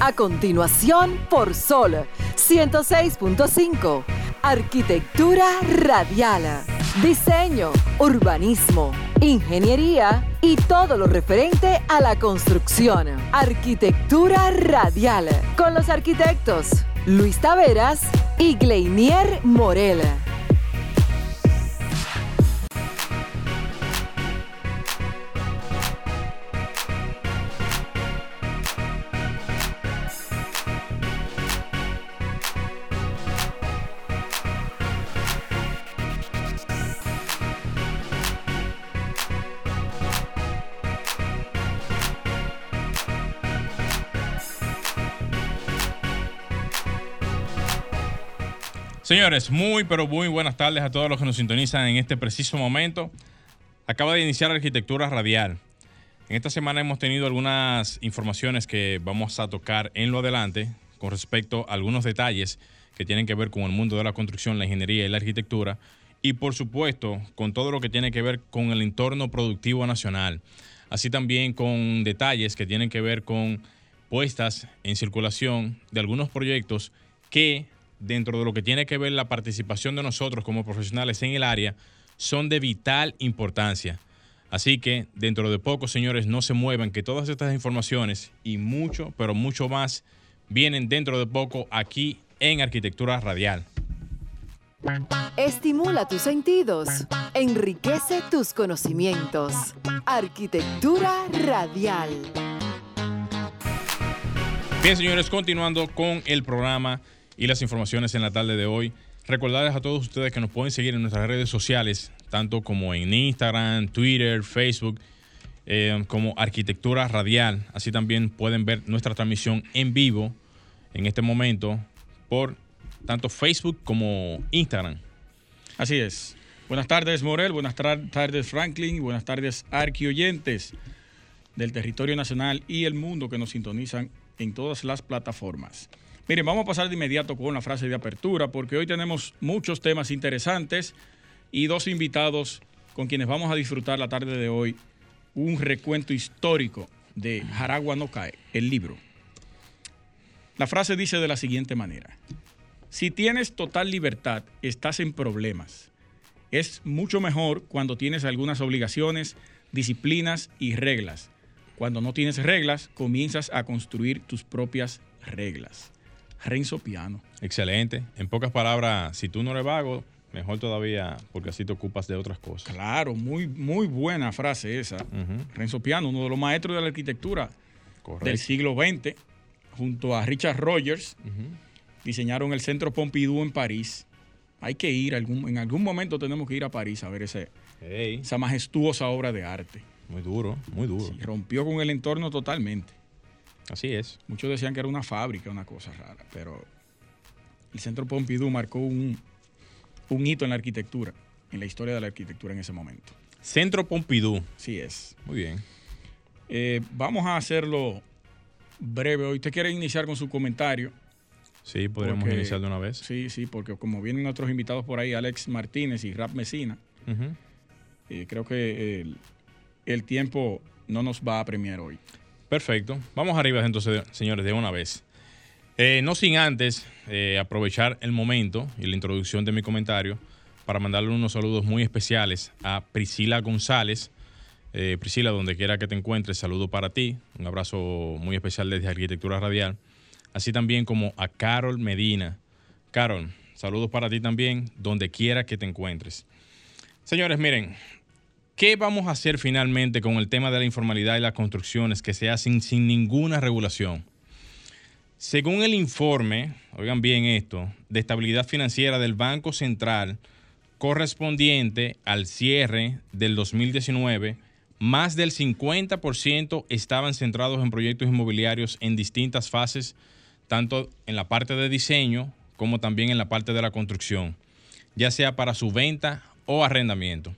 A continuación, por Sol 106.5. Arquitectura radial. Diseño, urbanismo, ingeniería y todo lo referente a la construcción. Arquitectura radial. Con los arquitectos Luis Taveras y Gleinier Morel. Señores, muy pero muy buenas tardes a todos los que nos sintonizan en este preciso momento. Acaba de iniciar Arquitectura Radial. En esta semana hemos tenido algunas informaciones que vamos a tocar en lo adelante con respecto a algunos detalles que tienen que ver con el mundo de la construcción, la ingeniería y la arquitectura y por supuesto con todo lo que tiene que ver con el entorno productivo nacional. Así también con detalles que tienen que ver con puestas en circulación de algunos proyectos que dentro de lo que tiene que ver la participación de nosotros como profesionales en el área, son de vital importancia. Así que dentro de poco, señores, no se muevan, que todas estas informaciones y mucho, pero mucho más, vienen dentro de poco aquí en Arquitectura Radial. Estimula tus sentidos, enriquece tus conocimientos. Arquitectura Radial. Bien, señores, continuando con el programa y las informaciones en la tarde de hoy. Recordarles a todos ustedes que nos pueden seguir en nuestras redes sociales, tanto como en Instagram, Twitter, Facebook, eh, como Arquitectura Radial. Así también pueden ver nuestra transmisión en vivo en este momento por tanto Facebook como Instagram. Así es. Buenas tardes, Morel. Buenas tardes, Franklin. Buenas tardes, arquioyentes del territorio nacional y el mundo que nos sintonizan en todas las plataformas. Miren, vamos a pasar de inmediato con la frase de apertura porque hoy tenemos muchos temas interesantes y dos invitados con quienes vamos a disfrutar la tarde de hoy un recuento histórico de Jaragua no cae, el libro. La frase dice de la siguiente manera, si tienes total libertad, estás en problemas. Es mucho mejor cuando tienes algunas obligaciones, disciplinas y reglas. Cuando no tienes reglas, comienzas a construir tus propias reglas. Renzo Piano. Excelente. En pocas palabras, si tú no eres vago, mejor todavía porque así te ocupas de otras cosas. Claro, muy, muy buena frase esa. Renzo Piano, uno de los maestros de la arquitectura del siglo XX, junto a Richard Rogers, diseñaron el Centro Pompidou en París. Hay que ir, en algún momento tenemos que ir a París a ver ese, esa majestuosa obra de arte. Muy duro, muy duro. rompió con el entorno totalmente. Así es. Muchos decían que era una fábrica, una cosa rara, pero el Centro Pompidou marcó un, hito en la arquitectura, en la historia de la arquitectura en ese momento. Centro Pompidou. Sí es. Muy bien. Eh, vamos a hacerlo breve hoy. ¿Usted quiere iniciar con su comentario? Sí, podríamos iniciar de una vez. Sí, sí, porque como vienen otros invitados por ahí, Alex Martínez y Rap Mesina, eh, creo que el tiempo no nos va a premiar hoy. Perfecto. Vamos arriba entonces, señores, de una vez. Eh, no sin antes eh, aprovechar el momento y la introducción de mi comentario para mandarle unos saludos muy especiales a Priscila González. Eh, Priscila, donde quiera que te encuentres, saludo para ti. Un abrazo muy especial desde Arquitectura Radial. Así también como a Carol Medina. Carol, saludos para ti también, donde quiera que te encuentres. Señores, miren, ¿Qué vamos a hacer finalmente con el tema de la informalidad y las construcciones que se hacen sin ninguna regulación? Según el informe, oigan bien esto, de estabilidad financiera del Banco Central correspondiente al cierre del 2019, más del 50% estaban centrados en proyectos inmobiliarios en distintas fases, tanto en la parte de diseño como también en la parte de la construcción, ya sea para su venta o arrendamiento.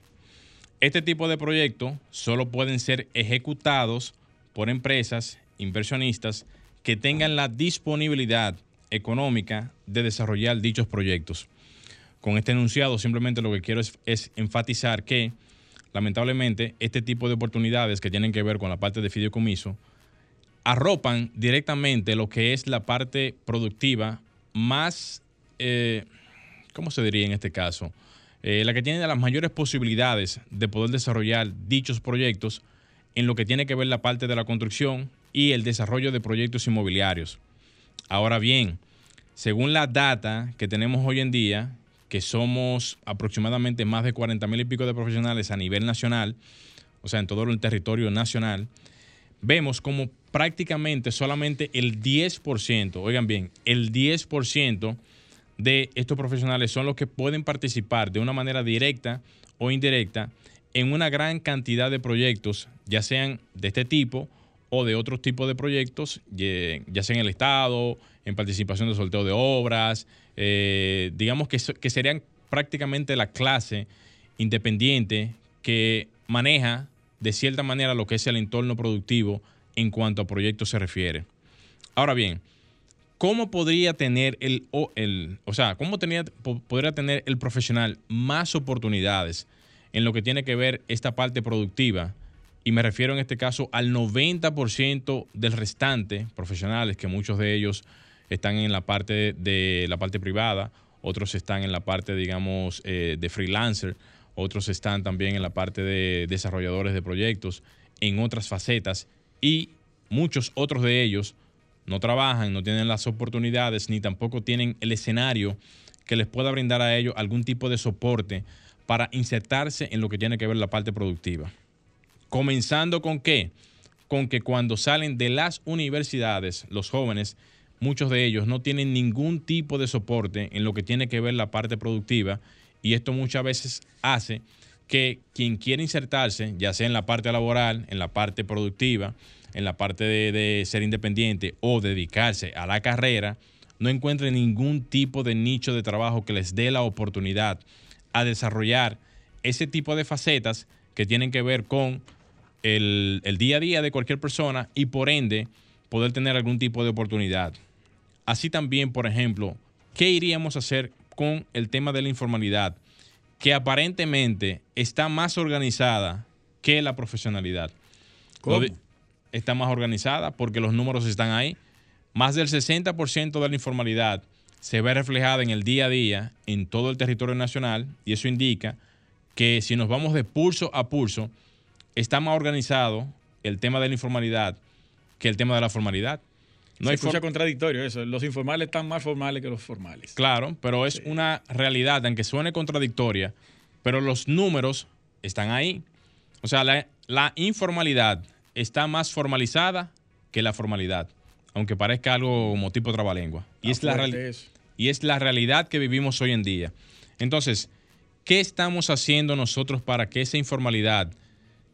Este tipo de proyectos solo pueden ser ejecutados por empresas inversionistas que tengan la disponibilidad económica de desarrollar dichos proyectos. Con este enunciado simplemente lo que quiero es, enfatizar que lamentablemente este tipo de oportunidades que tienen que ver con la parte de fideicomiso arropan directamente lo que es la parte productiva más, eh, ¿cómo se diría en este caso? Eh, la que tiene las mayores posibilidades de poder desarrollar dichos proyectos en lo que tiene que ver la parte de la construcción y el desarrollo de proyectos inmobiliarios. Ahora bien, según la data que tenemos hoy en día, que somos aproximadamente más de 40 mil y pico de profesionales a nivel nacional, o sea, en todo el territorio nacional, vemos como prácticamente solamente el 10%, oigan bien, el 10% de estos profesionales son los que pueden participar de una manera directa o indirecta en una gran cantidad de proyectos, ya sean de este tipo o de otros tipos de proyectos, ya sea en el Estado, en participación de sorteo de obras, eh, digamos que, que serían prácticamente la clase independiente que maneja de cierta manera lo que es el entorno productivo en cuanto a proyectos se refiere. Ahora bien, ¿cómo podría tener el, o, el o sea, cómo podría tener el profesional más oportunidades en lo que tiene que ver esta parte productiva y me refiero en este caso al 90% del restante profesionales, que muchos de ellos están en la parte de la parte privada, otros están en la parte, digamos, eh, de freelancer, otros están también en la parte de desarrolladores de proyectos, en otras facetas, y muchos otros de ellos no trabajan, no tienen las oportunidades, ni tampoco tienen el escenario que les pueda brindar a ellos algún tipo de soporte para insertarse en lo que tiene que ver la parte productiva. Comenzando con qué? Con que cuando salen de las universidades, los jóvenes, muchos de ellos no tienen ningún tipo de soporte en lo que tiene que ver la parte productiva y esto muchas veces hace que quien quiere insertarse, ya sea en la parte laboral, en la parte productiva, en la parte de, ser independiente o dedicarse a la carrera, no encuentre ningún tipo de nicho de trabajo que les dé la oportunidad a desarrollar ese tipo de facetas que tienen que ver con el, día a día de cualquier persona y por ende poder tener algún tipo de oportunidad. Así también, por ejemplo, ¿qué iríamos a hacer con el tema de la informalidad? Que aparentemente está más organizada que la profesionalidad. ¿Cómo? Está más organizada porque los números están ahí. Más del 60% de la informalidad se ve reflejada en el día a día en todo el territorio nacional y eso indica que si nos vamos de pulso a pulso, está más organizado el tema de la informalidad que el tema de la formalidad. No Se escucha contradictorio eso. Los informales están más formales que los formales. Claro, pero es una realidad, aunque suene contradictoria, pero los números están ahí. O sea, la, informalidad está más formalizada que la formalidad, aunque parezca algo como tipo trabalengua. Y es, la y es la realidad que vivimos hoy en día. Entonces, ¿qué estamos haciendo nosotros para que esa informalidad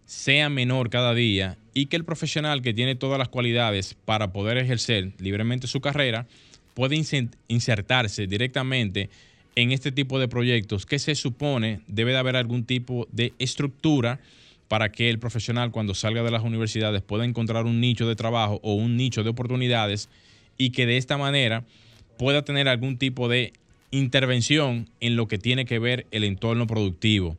sea menor cada día y que el profesional que tiene todas las cualidades para poder ejercer libremente su carrera puede insertarse directamente en este tipo de proyectos que se supone debe de haber algún tipo de estructura para que el profesional cuando salga de las universidades pueda encontrar un nicho de trabajo o un nicho de oportunidades y que de esta manera pueda tener algún tipo de intervención en lo que tiene que ver el entorno productivo.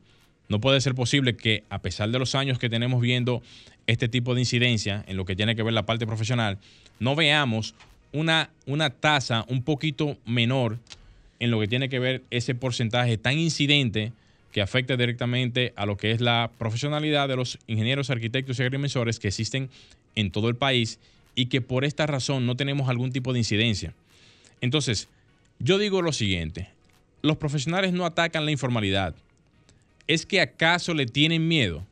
No puede ser posible que a pesar de los años que tenemos viendo este tipo de incidencia en lo que tiene que ver la parte profesional, no veamos una, una tasa un poquito menor en lo que tiene que ver ese porcentaje tan incidente que afecta directamente a lo que es la profesionalidad de los ingenieros, arquitectos y agrimensores que existen en todo el país y que por esta razón no tenemos algún tipo de incidencia. Entonces, yo digo lo siguiente, los profesionales no atacan la informalidad, ¿es que acaso le tienen miedo?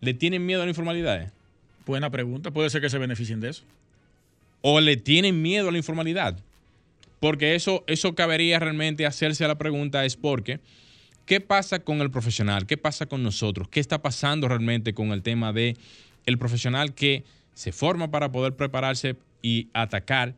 ¿Le tienen miedo a la informalidad? Buena pregunta. Puede ser que se beneficien de eso. ¿O le tienen miedo a la informalidad? Porque eso, eso cabería realmente hacerse la pregunta es porque, ¿qué pasa con el profesional? ¿Qué pasa con nosotros? ¿Qué está pasando realmente con el tema de el profesional que se forma para poder prepararse y atacar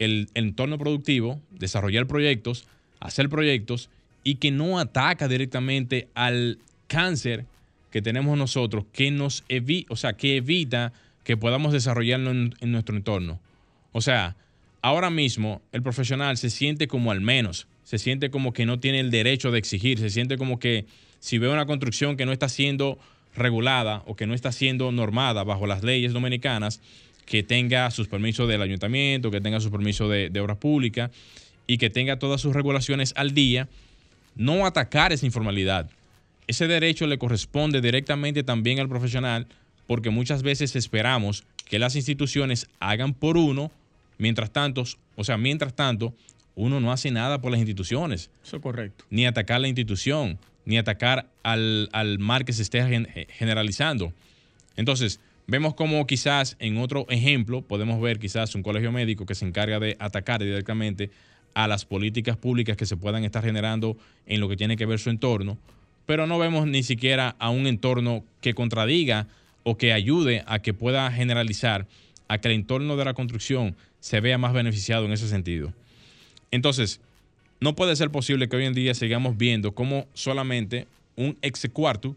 el entorno productivo, desarrollar proyectos, hacer proyectos y que no ataca directamente al cáncer que tenemos nosotros, que nos evita, o sea, que evita que podamos desarrollarlo en, nuestro entorno. O sea, ahora mismo el profesional se siente como al menos, se siente como que no tiene el derecho de exigir, se siente como que si ve una construcción que no está siendo regulada o que no está siendo normada bajo las leyes dominicanas, que tenga sus permisos del ayuntamiento, que tenga sus permisos de, de obras públicas y que tenga todas sus regulaciones al día, no atacar esa informalidad. Ese derecho le corresponde directamente también al profesional porque muchas veces esperamos que las instituciones hagan por uno, mientras tanto, o sea, mientras tanto, uno no hace nada por las instituciones. Eso es correcto. Ni atacar la institución, ni atacar al, al mal que se esté generalizando. Entonces, vemos como quizás en otro ejemplo podemos ver quizás un colegio médico que se encarga de atacar directamente a las políticas públicas que se puedan estar generando en lo que tiene que ver su entorno, pero no vemos ni siquiera a un entorno que contradiga o que ayude a que pueda generalizar a que el entorno de la construcción se vea más beneficiado en ese sentido. Entonces, no puede ser posible que hoy en día sigamos viendo cómo solamente un execuarto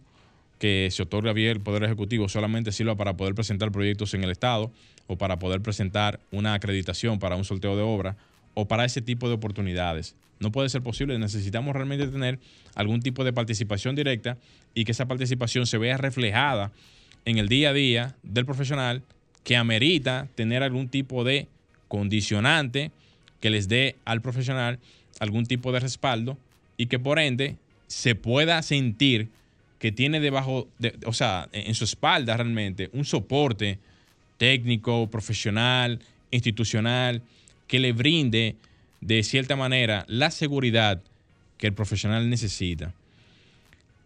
que se otorga vía el Poder Ejecutivo solamente sirva para poder presentar proyectos en el Estado o para poder presentar una acreditación para un sorteo de obra o para ese tipo de oportunidades. No puede ser posible. Necesitamos realmente tener algún tipo de participación directa y que esa participación se vea reflejada en el día a día del profesional que amerita tener algún tipo de condicionante que les dé al profesional algún tipo de respaldo y que por ende se pueda sentir que tiene debajo, de, o sea, en su espalda realmente un soporte técnico, profesional, institucional, que le brinde de cierta manera la seguridad que el profesional necesita.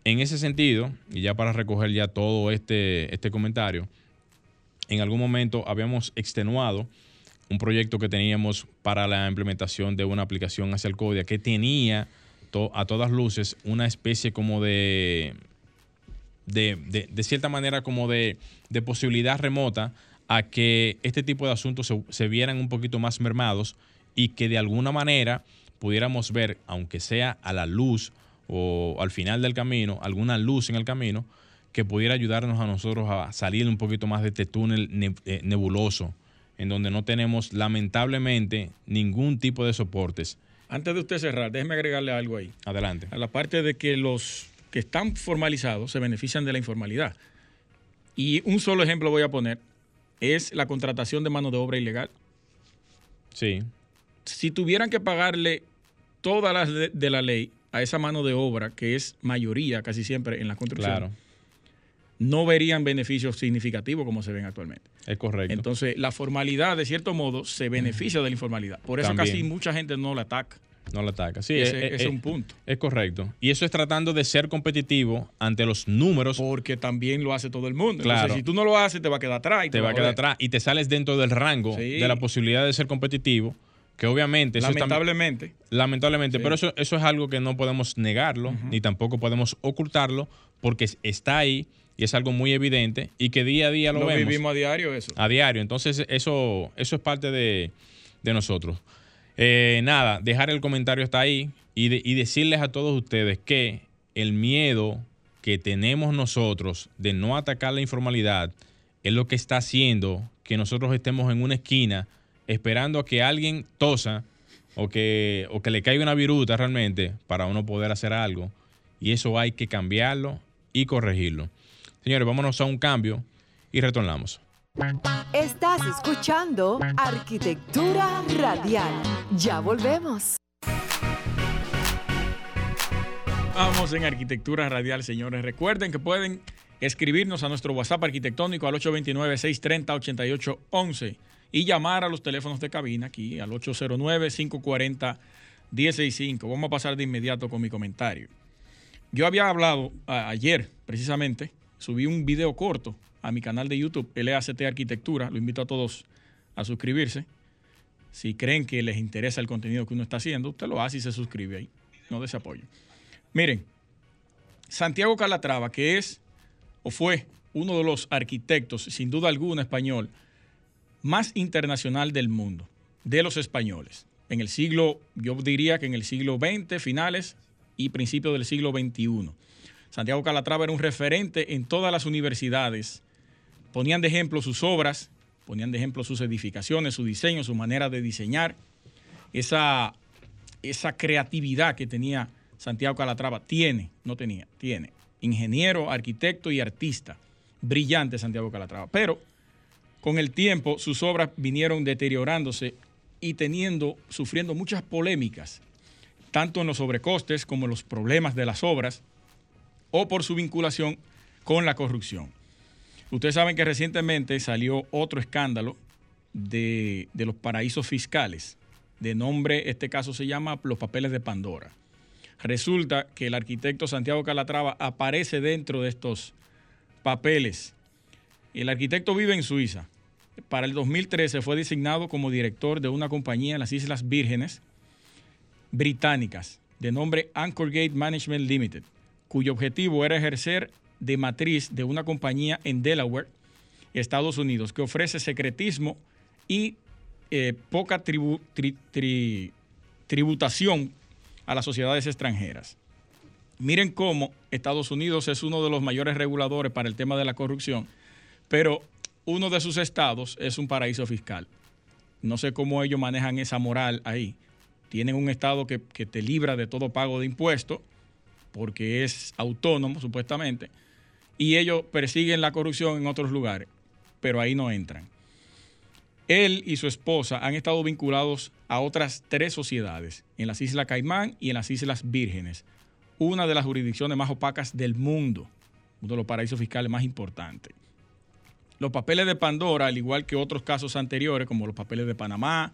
En ese sentido, y ya para recoger ya todo este, este comentario, en algún momento habíamos extenuado un proyecto que teníamos para la implementación de una aplicación hacia el CODIA que tenía a todas luces una especie como de, de, de, cierta manera como de, de, posibilidad remota a que este tipo de asuntos se, se vieran un poquito más mermados y que de alguna manera pudiéramos ver, aunque sea a la luz, o al final del camino, alguna luz en el camino que pudiera ayudarnos a nosotros a salir un poquito más de este túnel eh, nebuloso, en donde no tenemos lamentablemente ningún tipo de soportes. Antes de usted cerrar, déjeme agregarle algo ahí. Adelante. A la parte de que los que están formalizados se benefician de la informalidad. Y un solo ejemplo voy a poner, es la contratación de mano de obra ilegal. Sí. Si tuvieran que pagarle todas las de la ley a esa mano de obra, que es mayoría casi siempre en la construcción, no verían beneficios significativos como se ven actualmente. Es correcto. Entonces, la formalidad, de cierto modo, se beneficia de la informalidad. Por eso casi mucha gente no la ataca. No la ataca. Sí, ese, es, un punto. Es correcto. Y eso es tratando de ser competitivo ante los números. Porque también lo hace todo el mundo. Claro. si tú no lo haces, te va a quedar atrás. te, va a quedar atrás y te sales dentro del rango de la posibilidad de ser competitivo que obviamente... Lamentablemente. lamentablemente, pero eso, eso es algo que no podemos negarlo, ni tampoco podemos ocultarlo, porque está ahí y es algo muy evidente y que día a día lo, lo vemos. vivimos a diario eso. A diario, entonces eso, eso es parte de, nosotros. Eh, nada, dejar el comentario hasta ahí y, y decirles a todos ustedes que el miedo que tenemos nosotros de no atacar la informalidad es lo que está haciendo que nosotros estemos en una esquina esperando a que alguien tosa o que, o que le caiga una viruta realmente para uno poder hacer algo. Y eso hay que cambiarlo y corregirlo. Señores, vámonos a un cambio y retornamos. Estás escuchando Arquitectura Radial. Ya volvemos. Vamos en Arquitectura Radial, señores. Recuerden que pueden escribirnos a nuestro WhatsApp arquitectónico al 829-630-8811 y llamar a los teléfonos de cabina aquí al 809-540-165. Vamos a pasar de inmediato con mi comentario. Yo había hablado ayer, precisamente, subí un video corto a mi canal de YouTube, LACT Arquitectura. Lo invito a todos a suscribirse. Si creen que les interesa el contenido que uno está haciendo, usted lo hace y se suscribe ahí. No des apoyo. Miren, Santiago Calatrava, que es o fue uno de los arquitectos, sin duda alguna español, más internacional del mundo, de los españoles. En el siglo, yo diría que en el siglo XX, finales y principios del siglo XXI. Santiago Calatrava era un referente en todas las universidades. Ponían de ejemplo sus obras, ponían de ejemplo sus edificaciones, su diseño, su manera de diseñar, esa, esa creatividad que tenía Santiago Calatrava. Tiene, no tenía, tiene. ingeniero, arquitecto y artista. Brillante Santiago Calatrava. Pero con el tiempo sus obras vinieron deteriorándose y teniendo, sufriendo muchas polémicas, tanto en los sobrecostes como en los problemas de las obras o por su vinculación con la corrupción. Ustedes saben que recientemente salió otro escándalo de, de los paraísos fiscales. De nombre, este caso se llama Los Papeles de Pandora. Resulta que el arquitecto Santiago Calatrava aparece dentro de estos papeles. El arquitecto vive en Suiza. Para el 2013 fue designado como director de una compañía en las Islas Vírgenes británicas de nombre Anchor Gate Management Limited, cuyo objetivo era ejercer de matriz de una compañía en Delaware, Estados Unidos, que ofrece secretismo y eh, poca tributación a las sociedades extranjeras. Miren cómo Estados Unidos es uno de los mayores reguladores para el tema de la corrupción, pero uno de sus estados es un paraíso fiscal. No sé cómo ellos manejan esa moral ahí. Tienen un estado que, que te libra de todo pago de impuestos, porque es autónomo supuestamente, y ellos persiguen la corrupción en otros lugares, pero ahí no entran. Él y su esposa han estado vinculados a otras tres sociedades, en las Islas Caimán y en las Islas Vírgenes, una de las jurisdicciones más opacas del mundo, uno de los paraísos fiscales más importantes. Los papeles de Pandora, al igual que otros casos anteriores, como los papeles de Panamá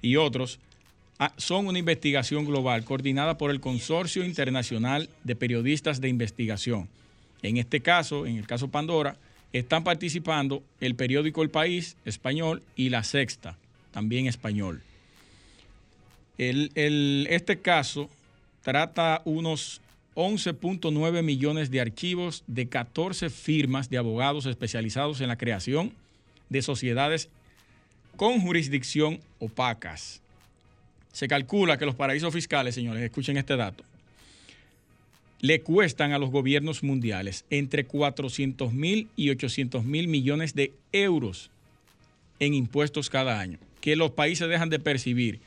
y otros, son una investigación global coordinada por el Consorcio Internacional de Periodistas de Investigación. En este caso, en el caso Pandora, están participando el periódico El País español y La Sexta, también español. este caso trata unos 11.9 millones de archivos de 14 firmas de abogados especializados en la creación de sociedades con jurisdicción opacas. Se calcula que los paraísos fiscales, señores, escuchen este dato, le cuestan a los gobiernos mundiales entre 400 mil y 800 mil millones de euros en impuestos cada año, que los países dejan de percibir,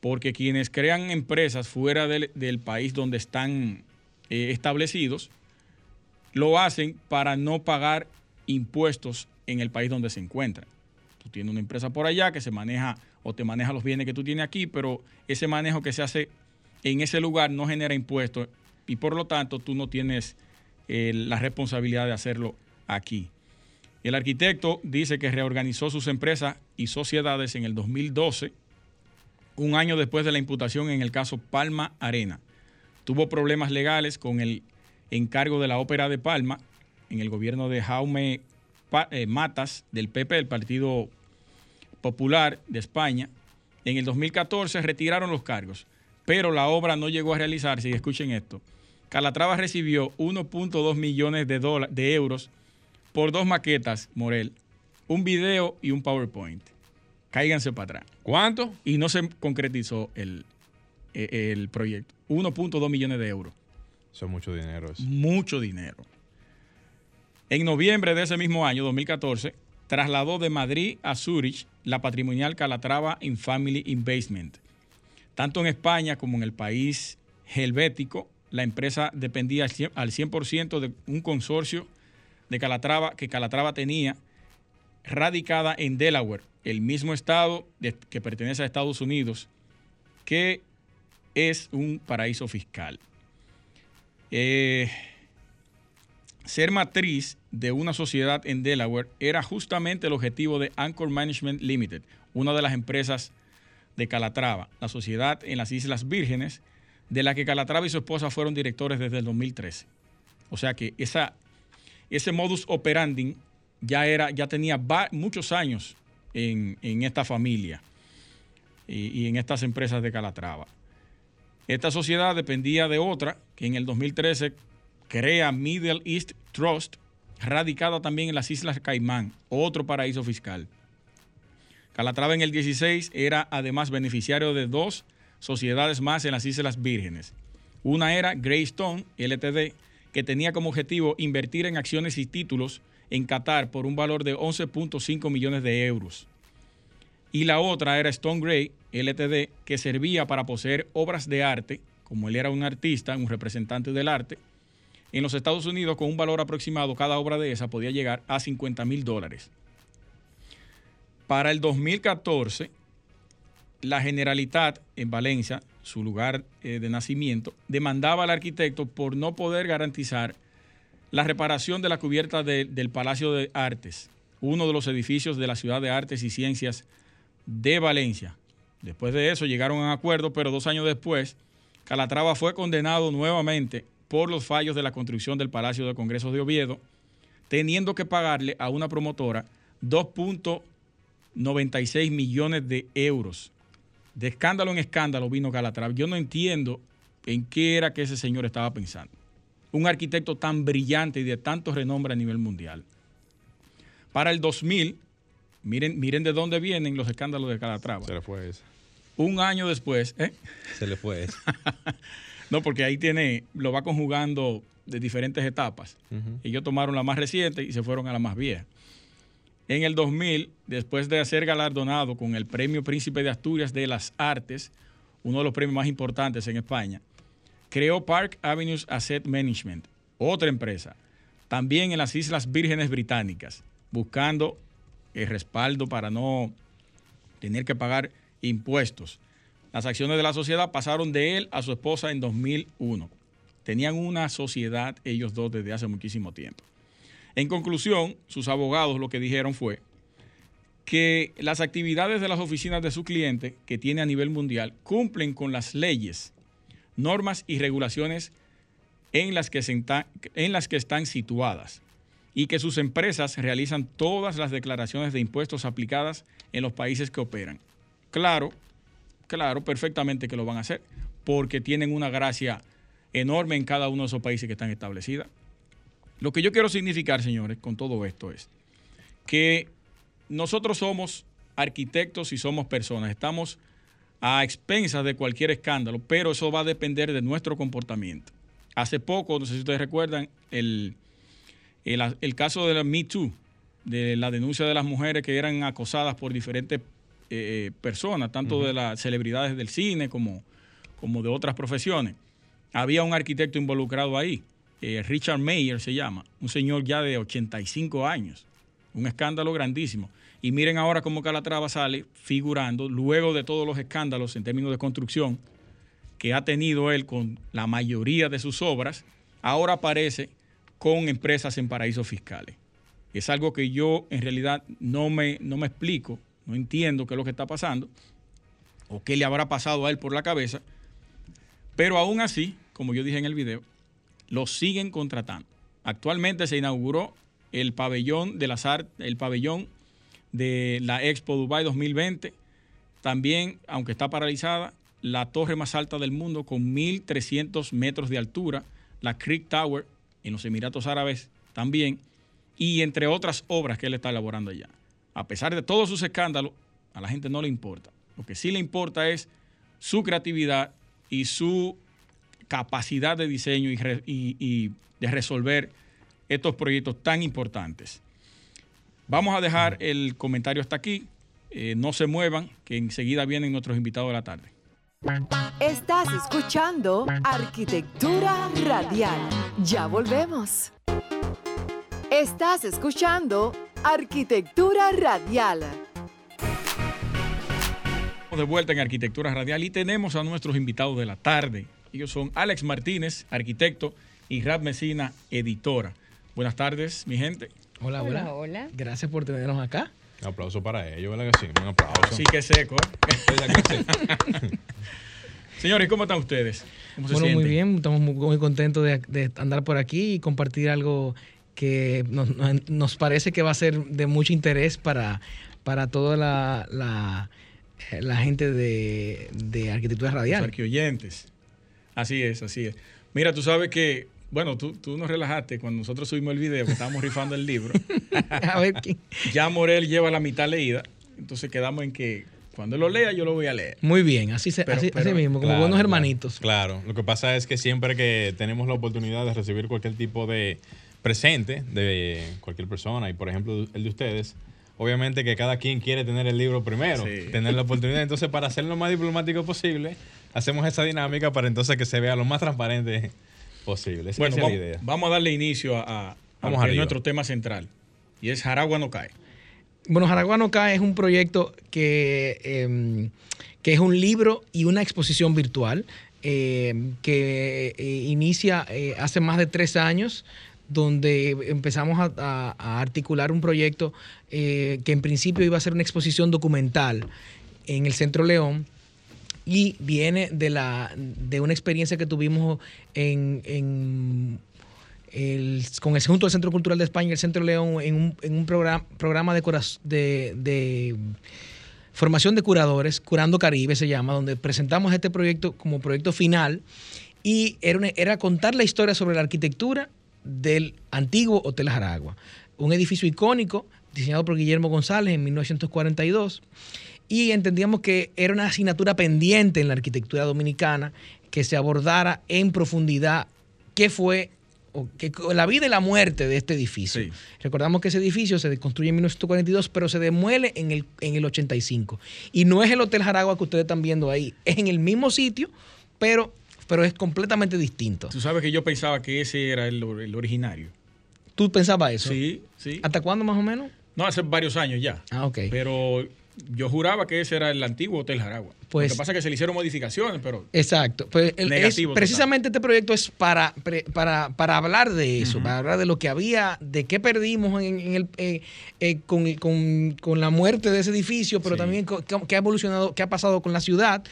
porque quienes crean empresas fuera del, país donde están eh, establecidos, lo hacen para no pagar impuestos en el país donde se encuentran. Tú tienes una empresa por allá que se maneja o te maneja los bienes que tú tienes aquí, pero ese manejo que se hace en ese lugar no genera impuestos y por lo tanto tú no tienes eh, la responsabilidad de hacerlo aquí. El arquitecto dice que reorganizó sus empresas y sociedades en el 2012, un año después de la imputación en el caso Palma Arena. Tuvo problemas legales con el encargo de la ópera de Palma en el gobierno de Jaume eh, Matas del PP, el Partido Popular de España. En el 2014 retiraron los cargos pero la obra no llegó a realizarse. Y escuchen esto. Calatrava recibió 1.2 millones de, de euros por dos maquetas, Morel, un video y un PowerPoint. Cáiganse para atrás. ¿Cuánto? Y no se concretizó el, e, el proyecto. 1.2 millones de euros. Eso es mucho dinero. Eso. Mucho dinero. En noviembre de ese mismo año, 2014, trasladó de Madrid a Zurich la patrimonial Calatrava in Family Investment tanto en España como en el país helvético, la empresa dependía al 100% de un consorcio de Calatrava que Calatrava tenía radicada en Delaware, el mismo estado que pertenece a Estados Unidos, que es un paraíso fiscal. Eh, ser matriz de una sociedad en Delaware era justamente el objetivo de Anchor Management Limited, una de las empresas de Calatrava, la sociedad en las Islas Vírgenes, de la que Calatrava y su esposa fueron directores desde el 2013. O sea que ese modus operandi ya, era, ya tenía muchos años en, esta familia y, y, en estas empresas de Calatrava. Esta sociedad dependía de otra que en el 2013 crea Middle East Trust, radicada también en las Islas Caimán, otro paraíso fiscal. Calatrava en el 16 era además beneficiario de dos sociedades más en las Islas Vírgenes. Una era Greystone LTD, que tenía como objetivo invertir en acciones y títulos en Qatar por un valor de 11.5 millones de euros. Y la otra era Stone Gray LTD, que servía para poseer obras de arte, como él era un artista, un representante del arte, En los Estados Unidos, con un valor aproximado, cada obra de esa podía llegar a 50 mil dólares. Para el 2014, la Generalitat en Valencia, su lugar eh, de nacimiento, demandaba al arquitecto por no poder garantizar la reparación de la cubierta de- del Palacio de Artes, uno de los edificios de la Ciudad de Artes y Ciencias de Valencia. Después de eso llegaron a un acuerdo, pero dos años después, Calatrava fue condenado nuevamente por los fallos de la construcción del Palacio de Congresos de Oviedo, teniendo que pagarle a una promotora 2.96 millones de euros. De escándalo en escándalo vino Calatrava. Yo no entiendo en qué era que ese señor estaba pensando. Un arquitecto tan brillante y de tanto renombre a nivel mundial. Para el 2000, miren, miren de dónde vienen los escándalos de Calatrava. Se le fue ese. Un año después, ¿eh? Se le fue ese. No, porque ahí tiene, lo va conjugando de diferentes etapas. Ellos tomaron la más reciente y se fueron a la más vieja. En el 2000, después de ser galardonado con el Premio Príncipe de Asturias de las Artes, uno de los premios más importantes en España, creó Park Avenues Asset Management, otra empresa, también en las Islas Vírgenes Británicas, buscando el respaldo para no tener que pagar impuestos. Las acciones de la sociedad pasaron de él a su esposa en 2001. Tenían una sociedad ellos dos desde hace muchísimo tiempo. En conclusión, sus abogados lo que dijeron fue que las actividades de las oficinas de su cliente que tiene a nivel mundial cumplen con las leyes, normas y regulaciones en las que, en las que están situadas y que sus empresas realizan todas las declaraciones de impuestos aplicadas en los países que operan. Claro, claro, perfectamente que lo van a hacer, porque tienen una gracia enorme en cada uno de esos países que están establecidas. Lo que yo quiero significar, señores, con todo esto es que nosotros somos arquitectos y somos personas, estamos a expensas de cualquier escándalo, pero eso va a depender de nuestro comportamiento. Hace poco, no sé si ustedes recuerdan, el, el, el caso de la Me Too, de la denuncia de las mujeres que eran acosadas por diferentes eh, personas, tanto de las celebridades del cine como, como de otras profesiones. Había un arquitecto involucrado ahí, eh, Richard Mayer se llama, un señor ya de 85 años, un escándalo grandísimo. Y miren ahora cómo Calatrava sale figurando, luego de todos los escándalos en términos de construcción que ha tenido él con la mayoría de sus obras, ahora aparece con empresas en paraísos fiscales. Es algo que yo en realidad no me, no me explico, no entiendo qué es lo que está pasando o qué le habrá pasado a él por la cabeza, pero aún así, como yo dije en el video, lo siguen contratando. Actualmente se inauguró el pabellón de las art- el pabellón de la Expo Dubai 2020. También, aunque está paralizada, la torre más alta del mundo con 1.300 metros de altura, la Creek Tower en los Emiratos Árabes también, y entre otras obras que él está elaborando allá. A pesar de todos sus escándalos, a la gente no le importa. Lo que sí le importa es su creatividad y su capacidad de diseño y, re- y- y de resolver estos proyectos tan importantes. Vamos a dejar el comentario hasta aquí. Eh, no se muevan, que enseguida vienen nuestros invitados de la tarde. Estás escuchando Arquitectura Radial. Ya volvemos. Estás escuchando Arquitectura Radial. Estamos de vuelta en Arquitectura Radial y tenemos a nuestros invitados de la tarde. Ellos son Alex Martínez, arquitecto, y Rad Mesina, editora. Buenas tardes, mi gente. Hola, hola. Hola, hola. Gracias por tenernos acá. Un aplauso para ellos, ¿verdad que sí? Un aplauso. Así que seco. ¿eh? Señores, ¿cómo están ustedes? ¿Cómo se Bueno, muy bien. Estamos muy, muy contentos de, de andar por aquí y compartir algo que nos, nos- parece que va a ser de mucho interés para, para toda la, la, eh, la gente de, de arquitectura Los radial. arquioyentes. Así es, así es. Mira, tú sabes que, bueno, tú, tú nos relajaste cuando nosotros subimos el video, que estábamos rifando el libro. a ver, ¿quién? Ya Morel lleva la mitad leída, entonces quedamos en que cuando lo lea yo lo voy a leer. Muy bien, así, se- Pero- así, pero- así mismo, como Claro, buenos hermanitos. Claro, lo que pasa es que siempre que tenemos la oportunidad de recibir cualquier tipo de presente de cualquier persona, y por ejemplo el de ustedes, obviamente que cada quien quiere tener el libro primero, Sí. tener la oportunidad. Entonces, para hacer lo más diplomático posible, hacemos esa dinámica para entonces que se vea lo más transparente Posible. Esa, Bueno, esa es la vamos, idea. vamos a darle inicio a, nuestro tema central. Y es Jaragua no cae. Bueno, Jaragua no cae es un proyecto que, eh, que es un libro y una exposición virtual eh, que eh, inicia eh, hace más de tres años donde empezamos a, a- articular un proyecto eh, que en principio iba a ser una exposición documental en el Centro León y viene de, la, de una experiencia que tuvimos en, en el- con el al Centro Cultural de España y el Centro León en un, en un programa, programa de, de, formación de curadores, Curando Caribe se llama, donde presentamos este proyecto como proyecto final y era, era contar la historia sobre la arquitectura del antiguo Hotel Jaragua, un edificio icónico diseñado por Guillermo González en 1942 y entendíamos que era una asignatura pendiente en la arquitectura dominicana que se abordara en profundidad qué fue o que- la vida y la muerte de este edificio. Sí. Recordamos que ese edificio se construye en 1942, pero se demuele en el, en el 85. Y no es el Hotel Jaragua que ustedes están viendo ahí, es en el mismo sitio, pero, pero es completamente distinto. Tú sabes que yo pensaba que ese era el, el originario. ¿Tú pensabas eso? Sí, sí. ¿Hasta cuándo más o menos? No, hace varios años ya. Ah, ok. Pero yo juraba que ese era el antiguo Hotel Jaragua. Pues- Lo que pasa es que se le hicieron modificaciones, pero Exacto. Pues el- es- precisamente este proyecto es para, pre- para, para hablar de eso, para hablar de lo que había, de qué perdimos en, en el, eh, eh, con, con- con la muerte de ese edificio, pero Sí. también qué ha evolucionado, qué ha pasado con la ciudad.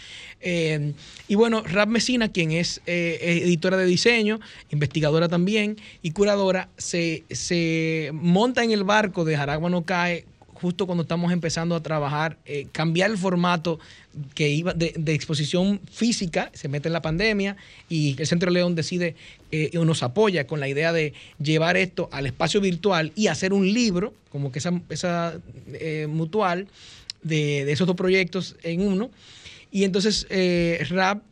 Eh, y bueno, Rap Mesina, quien es editora de diseño, investigadora también y curadora, se, se monta en el barco de Jaragua no cae justo cuando estamos empezando a trabajar, eh, cambiar el formato que iba de, exposición física, se mete en la pandemia y el Centro León decide eh, o nos apoya con la idea de llevar esto al espacio virtual y hacer un libro, como que esa, esa eh, mutual de, de esos dos proyectos en uno. Y entonces Rap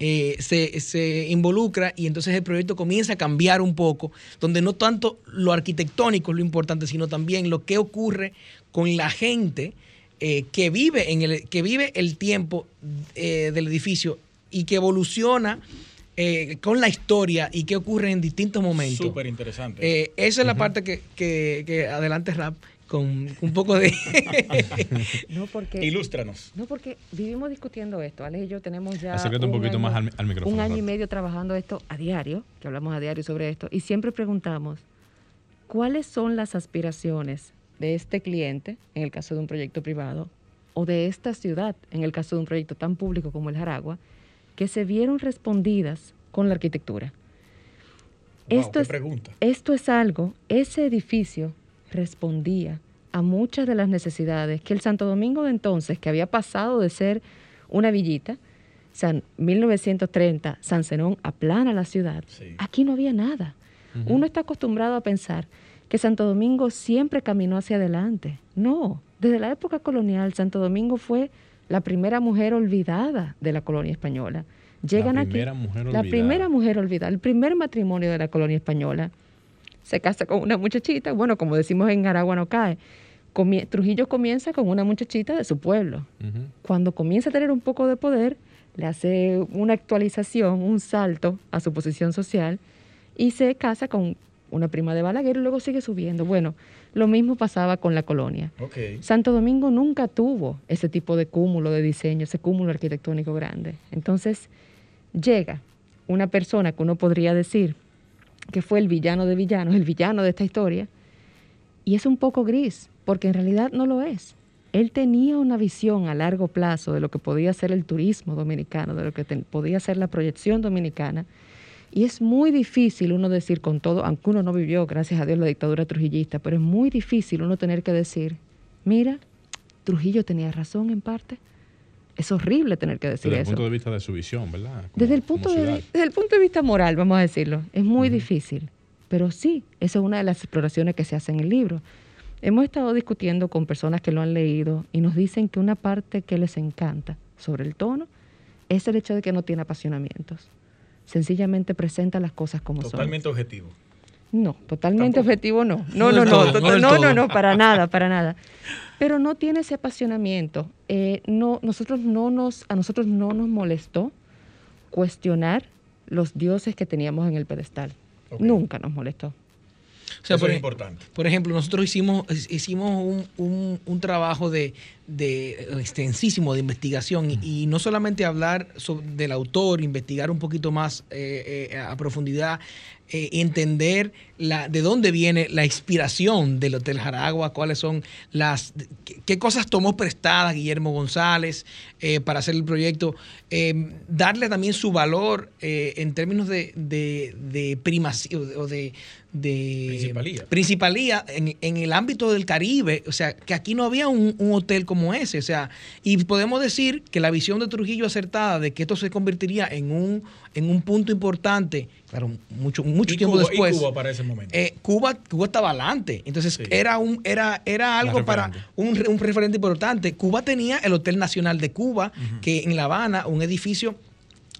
eh, se, se involucra y entonces el proyecto comienza a cambiar un poco, donde no tanto lo arquitectónico es lo importante, sino también lo que ocurre con la gente eh, que, vive en el, que vive el tiempo eh, del edificio y que evoluciona eh, con la historia y qué ocurre en distintos momentos. súper interesante. Eh, esa es la parte que, que, que adelante Rap con un poco de... No porque, Ilústranos. no porque vivimos discutiendo esto. Alex y yo tenemos ya Acércate un poquito año- más al, al micrófono. un año y medio trabajando esto a diario, que hablamos a diario sobre esto, y siempre preguntamos, ¿cuáles son las aspiraciones de este cliente, en el caso de un proyecto privado, o de esta ciudad, en el caso de un proyecto tan público como el Jaragua, que se vieron respondidas con la arquitectura? Wow, esto qué es- pregunta. Esto es algo, ese edificio respondía a muchas de las necesidades que el Santo Domingo de entonces, que había pasado de ser una villita, San 1930, San Zenón aplana la ciudad. Sí. Aquí no había nada. Uno está acostumbrado a pensar que Santo Domingo siempre caminó hacia adelante. No, desde la época colonial Santo Domingo fue la primera mujer olvidada de la colonia española. Llegan aquí primera mujer la olvidada. primera mujer olvidada, el primer matrimonio de la colonia española. Se casa con una muchachita, bueno, como decimos en Aragua no cae. Comie- Trujillo comienza con una muchachita de su pueblo. Cuando comienza a tener un poco de poder, le hace una actualización, un salto a su posición social y se casa con una prima de Balaguer y luego sigue subiendo. Bueno, lo mismo pasaba con la colonia. Santo Domingo nunca tuvo ese tipo de cúmulo de diseño, ese cúmulo arquitectónico grande. Entonces llega una persona que uno podría decir que fue el villano de villanos, el villano de esta historia, y es un poco gris, porque en realidad no lo es. Él tenía una visión a largo plazo de lo que podía ser el turismo dominicano, de lo que podía ser la proyección dominicana, y es muy difícil uno decir con todo, aunque uno no vivió, gracias a Dios, la dictadura trujillista, pero es muy difícil uno tener que decir, mira, Trujillo tenía razón en parte. Es horrible tener que decir Desde el eso. punto de vista de su visión, ¿verdad? Como- Desde el, punto de, desde el punto de vista moral, vamos a decirlo, es muy difícil. Pero sí, esa es una de las exploraciones que se hace en el libro. Hemos estado discutiendo con personas que lo han leído y nos dicen que una parte que les encanta sobre el tono es el hecho de que no tiene apasionamientos. Sencillamente presenta las cosas como son. Totalmente objetivo. No, totalmente Tampoco. objetivo no. No No, no, no, todo, no no, no, todo. no, para nada, para nada. Pero no tiene ese apasionamiento. Eh, no, nosotros no nos, a nosotros no nos molestó cuestionar los dioses que teníamos en el pedestal. Nunca nos molestó. O sea, Eso por, es importante. por ejemplo, nosotros hicimos, hicimos un, un- un trabajo de, de extensísimo de investigación y, y no solamente hablar del autor, investigar un poquito más eh, eh, a profundidad, eh, entender la, de dónde viene la inspiración del Hotel Jaragua, cuáles son las, qué, cosas tomó prestadas Guillermo González eh, para hacer el proyecto, eh, darle también su valor eh, en términos de, de, de primacía o de, de Principalía. principalía en, en el ámbito del Caribe, o sea, que aquí no había un, un hotel como ese, o sea, y podemos decir que la visión de Trujillo acertada de que esto se convertiría en un, en un punto importante, claro, mucho, mucho ¿Y tiempo Cuba- y después. Cuba para ese momento? eh, Cuba, Cuba estaba adelante, entonces Sí. era un era era algo para un, un referente importante. Cuba tenía el Hotel Nacional de Cuba, que en La Habana, un edificio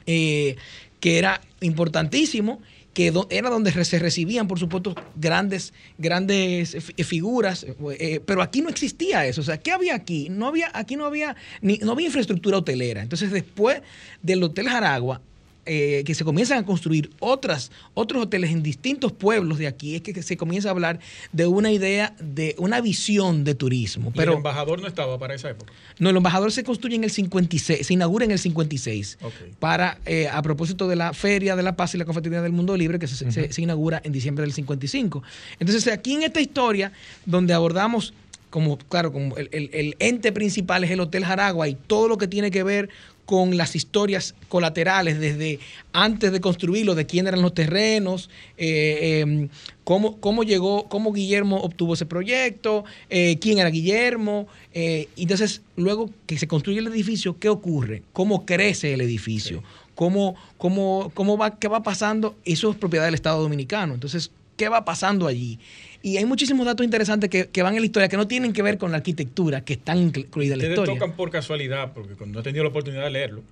eh, que era importantísimo, que era donde se recibían, por supuesto, grandes, grandes eh, figuras, eh, pero aquí no existía eso. O sea, ¿qué había aquí? No había, aquí no había, ni, no había infraestructura hotelera. Entonces, después del Hotel Jaragua, eh, que se comienzan a construir otras, otros hoteles en distintos pueblos de aquí, es que, se comienza a hablar de una idea, de una visión de turismo. Y Pero el embajador no estaba para esa época. no, el embajador se construye en el 56, se inaugura en el 56, Ok. para, eh, a propósito de la Feria de la Paz y la Confraternidad del Mundo Libre, que se, se- se inaugura en diciembre del 55. Entonces, aquí en esta historia, donde abordamos, como, claro, como el, el- el ente principal es el Hotel Jaragua y todo lo que tiene que ver con las historias colaterales desde antes de construirlo, de quién eran los terrenos, eh, eh, cómo, cómo llegó, cómo Guillermo obtuvo ese proyecto, eh, quién era Guillermo. eh, entonces, luego que se construye el edificio, ¿qué ocurre? ¿Cómo crece el edificio? ¿Cómo, cómo, cómo va, ¿Qué va pasando? Eso es propiedad del Estado Dominicano. Entonces, ¿qué va pasando allí? Y hay muchísimos datos interesantes que, que van en la historia que no tienen que ver con la arquitectura, que están incluidas en la Ustedes historia. tocan por casualidad, porque cuando no he tenido la oportunidad de leerlo,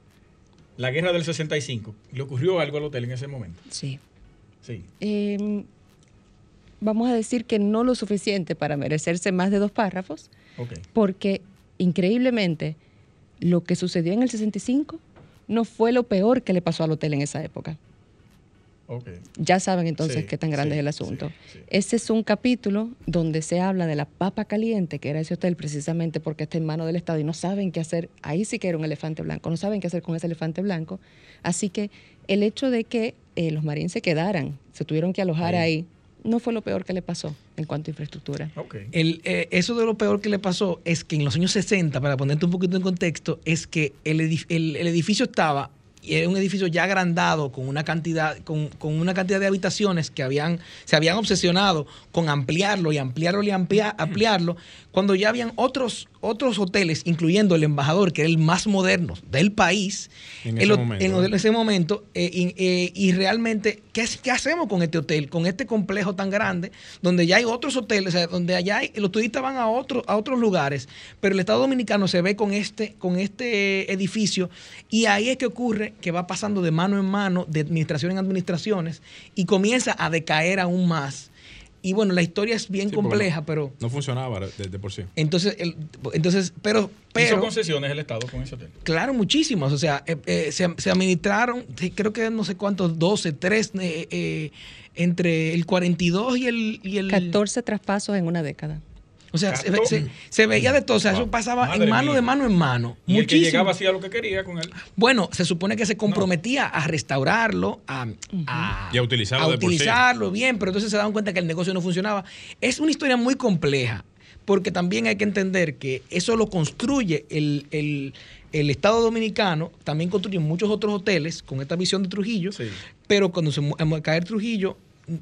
la guerra del 65, ¿le ocurrió algo al hotel en ese momento? Sí. Sí. Eh, vamos a decir que no lo suficiente para merecerse más de dos párrafos, Ok. porque increíblemente lo que sucedió en el 65 no fue lo peor que le pasó al hotel en esa época. Ok. Ya saben entonces Sí, qué tan grande sí, es el asunto. sí, sí. Ese es un capítulo donde se habla de la papa caliente, que era ese hotel precisamente porque está en manos del Estado y no saben qué hacer. Ahí sí que era un elefante blanco, no saben qué hacer con ese elefante blanco. Así que el hecho de que eh, los marines se quedaran, se tuvieron que alojar Ahí. ahí, no fue lo peor que le pasó en cuanto a infraestructura. El, eh, eso de lo peor que le pasó es que en los años 60, para ponerte un poquito en contexto, es que el, edif- el- el edificio estaba, y era un edificio ya agrandado, con una cantidad, con, con una cantidad de habitaciones que habían, se habían obsesionado con ampliarlo y ampliarlo y amplia- ampliarlo, cuando ya habían otros, otros hoteles, incluyendo el embajador, que era el más moderno del país, En el ese hot- momento, en ¿eh? ese momento, eh, y, eh, y realmente, ¿qué, qué hacemos con este hotel, con este complejo tan grande, donde ya hay otros hoteles, o sea, donde allá hay, los turistas van a, otro, a otros lugares, pero el Estado Dominicano se ve con este, con este edificio, y ahí es que ocurre que va pasando de mano en mano, de administración en administraciones, y comienza a decaer aún más. Y bueno, la historia es bien Sí, compleja, no- pero No funcionaba de, de por sí. entonces, el- entonces, pero, ¿Hizo pero concesiones el Estado con ese hotel? Claro, muchísimas. O sea, eh, eh, se, se administraron, creo que no sé cuántos, 12, 3, eh, eh, entre el 42 y el... Y el 14 traspasos en una década. O sea, se, 14. se- se veía de todo. O sea, eso pasaba Madre en mano mía. de mano en mano. Y el que Muchísimo. llegaba hacía lo que quería con él. Bueno, se supone que se comprometía a restaurarlo, a, a- Y a utilizarlo a de por sí. utilizarlo bien, pero entonces se daban cuenta que el negocio no funcionaba. Es una historia muy compleja, porque también hay que entender que eso lo construye el, el- el Estado Dominicano, también construye muchos otros hoteles con esta visión de Trujillo, Sí. pero cuando se caer Trujillo,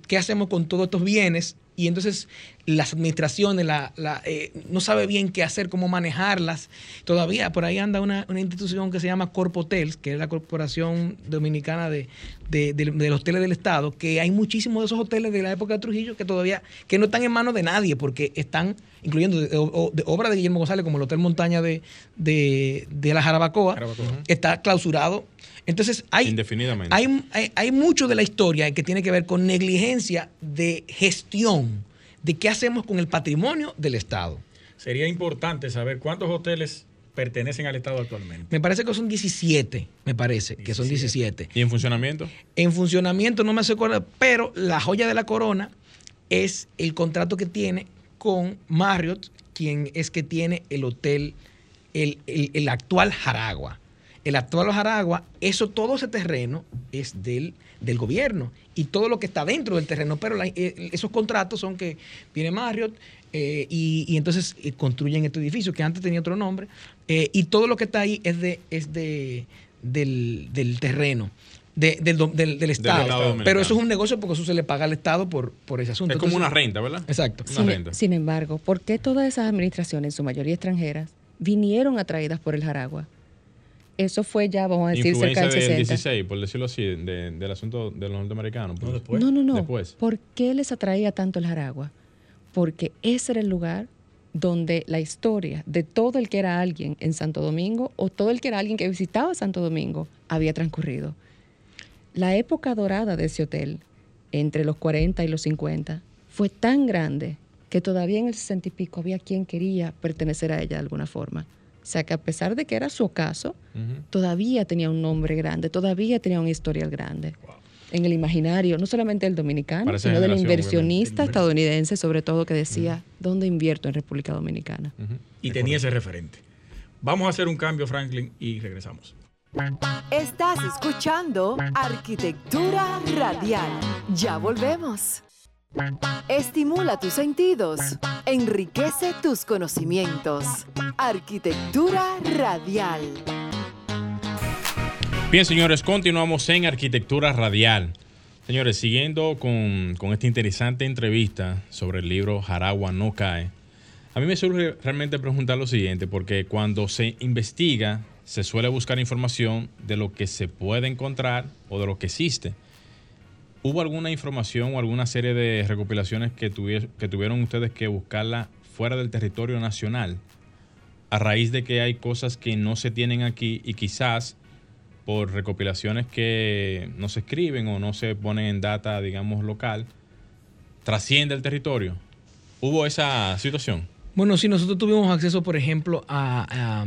¿qué hacemos con todos estos bienes? Y entonces las administraciones la, la, eh, no sabe bien qué hacer, cómo manejarlas. Todavía por ahí anda una, una institución que se llama Corpotels, que es la Corporación Dominicana de, de, de- de los Hoteles del Estado, que hay muchísimos de esos hoteles de la época de Trujillo que todavía que no están en manos de nadie, porque están, incluyendo de, obra de Guillermo González, como el Hotel Montaña de, de, de la Jarabacoa, Jarabacoa. está clausurado. Entonces hay, Indefinidamente. hay, hay, hay mucho de la historia que tiene que ver con negligencia de gestión de qué hacemos con el patrimonio del Estado. Sería importante saber cuántos hoteles pertenecen al Estado actualmente? Me parece que son 17, me parece que son 17. ¿Y en funcionamiento? En funcionamiento no me acuerdo, pero la joya de la corona es el contrato que tiene con Marriott, quien es que tiene el hotel, el, el- el actual Jaragua. El actual Jaragua, eso, todo ese terreno es del, del gobierno y todo lo que está dentro del terreno, pero la- eh, esos contratos son que viene Marriott eh, y, y entonces eh, construyen este edificio que antes tenía otro nombre eh, y todo lo que está ahí es de, es de del, del terreno. de- del, del- del Estado. Pero eso es un negocio porque eso se le paga al Estado por, por ese asunto. Es como una renta, ¿verdad? Exacto. Una Sin, renta. sin embargo, ¿por qué todas esas administraciones, en su mayoría extranjeras, vinieron atraídas por el Jaragua? Eso fue ya, vamos a decir, Influencia cerca del del 60. 16, por decirlo así, de- del asunto de los norteamericanos. pues. No, después. No, no, no. Después. ¿Por qué les atraía tanto el Jaragua? Porque ese era el lugar donde la historia de todo el que era alguien en Santo Domingo o todo el que era alguien que visitaba Santo Domingo había transcurrido. La época dorada de ese hotel, entre los 40 y los 50, fue tan grande que todavía en el 60 y pico había quien quería pertenecer a ella de alguna forma. O sea que a pesar de que era su ocaso, Ujú. todavía tenía un nombre grande, todavía tenía un historial grande. En el imaginario, no solamente del dominicano, sino del inversionista estadounidense, sobre todo, que decía, ¿dónde invierto en República Dominicana? Y tenía ese referente. Vamos a hacer un cambio, Franklin, y regresamos. Estás escuchando Arquitectura Radial. Ya volvemos. Estimula tus sentidos, enriquece tus conocimientos. Arquitectura Radial. Bien, señores, continuamos en Arquitectura Radial. Señores, siguiendo con, con esta interesante entrevista sobre el libro Jaragua no cae, a mí me surge realmente preguntar lo siguiente, porque cuando se investiga, se suele buscar información de lo que se puede encontrar o de lo que existe. ¿Hubo alguna información o alguna serie de recopilaciones que, tuvieron ustedes que buscarla fuera del territorio nacional? A raíz de que hay cosas que no se tienen aquí y quizás por recopilaciones que no se escriben o no se ponen en data, digamos, local, trasciende el territorio. ¿Hubo esa situación? Bueno, sí, nosotros tuvimos acceso, por ejemplo, a,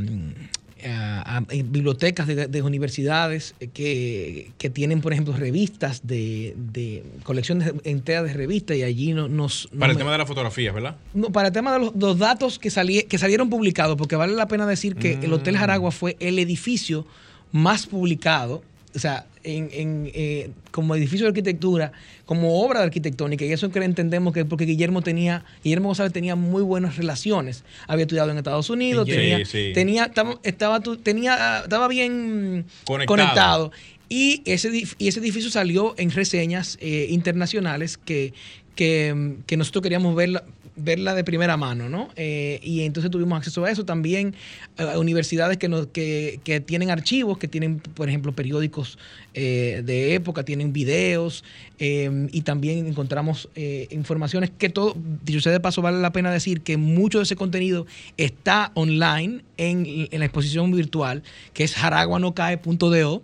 a, a- a bibliotecas de, de universidades que, que tienen, por ejemplo, revistas de, de colecciones enteras de revistas y allí no- nos... Para el tema de las fotografías, ¿verdad? No, para el tema de los, los datos que, salí- que salieron publicados, porque vale la pena decir que el Hotel Jaragua fue el edificio más publicado, o sea, en, en, eh, como edificio de arquitectura, como obra arquitectónica, y eso que entendemos que porque Guillermo tenía, Guillermo González tenía muy buenas relaciones, había estudiado en Estados Unidos, Sí, tenía, sí. tenía, estaba, estaba, tenía, estaba bien Conectado. conectado. Y ese, y ese edificio salió en reseñas eh, internacionales que, que, que nosotros queríamos verla, verla de primera mano, ¿no? Eh, y entonces tuvimos acceso a eso. También eh, a universidades que, nos, que, que tienen archivos, que tienen, por ejemplo, periódicos eh, de época, tienen videos, eh, y también encontramos eh, informaciones que todo, dicho sea de paso, vale la pena decir que mucho de ese contenido está online en, en la exposición virtual, que es jaraguanocae.do.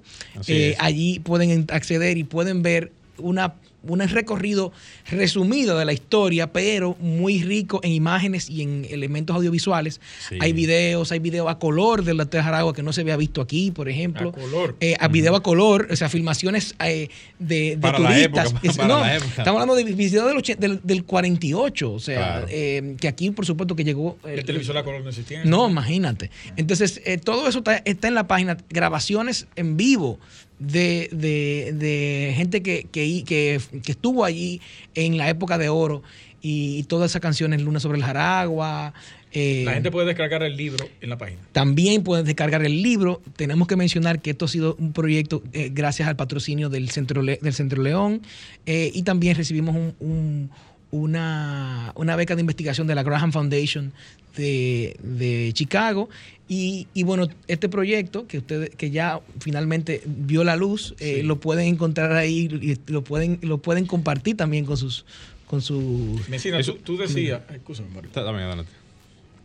Allí pueden en- acceder y pueden ver una, un recorrido resumido de la historia, pero muy rico en imágenes y en elementos audiovisuales. Sí. Hay videos, hay videos a color del Hotel Jaragua que no se había visto aquí, por ejemplo. A color. Eh, a video a color, o sea, filmaciones eh, de, de Para la turistas. época, Es- para no, la época. Estamos hablando de video del, del, del 48, o sea, Claro. eh, que aquí, por supuesto, que llegó... El televisor a color no existía. no, imagínate. Entonces, eh, todo eso está, está en la página, grabaciones en vivo de, de- de gente que, que, que- que estuvo allí en la época de oro y, todas esas canciones, Luna sobre el Jaragua. eh, La gente puede descargar el libro en la página. también pueden descargar el libro. Tenemos que mencionar que esto ha sido un proyecto eh, gracias al patrocinio del Centro, Le- del Centro León eh, y también recibimos un- un- una, una beca de investigación de la Graham Foundation de, de Chicago. Y, y bueno, este proyecto que ustedes que ya finalmente vio la luz, eh, Sí. lo pueden encontrar ahí y lo pueden, lo pueden compartir también con sus con sus Messina, Eso- tú, tú decías, escúchame, Mario, Dame, adelante.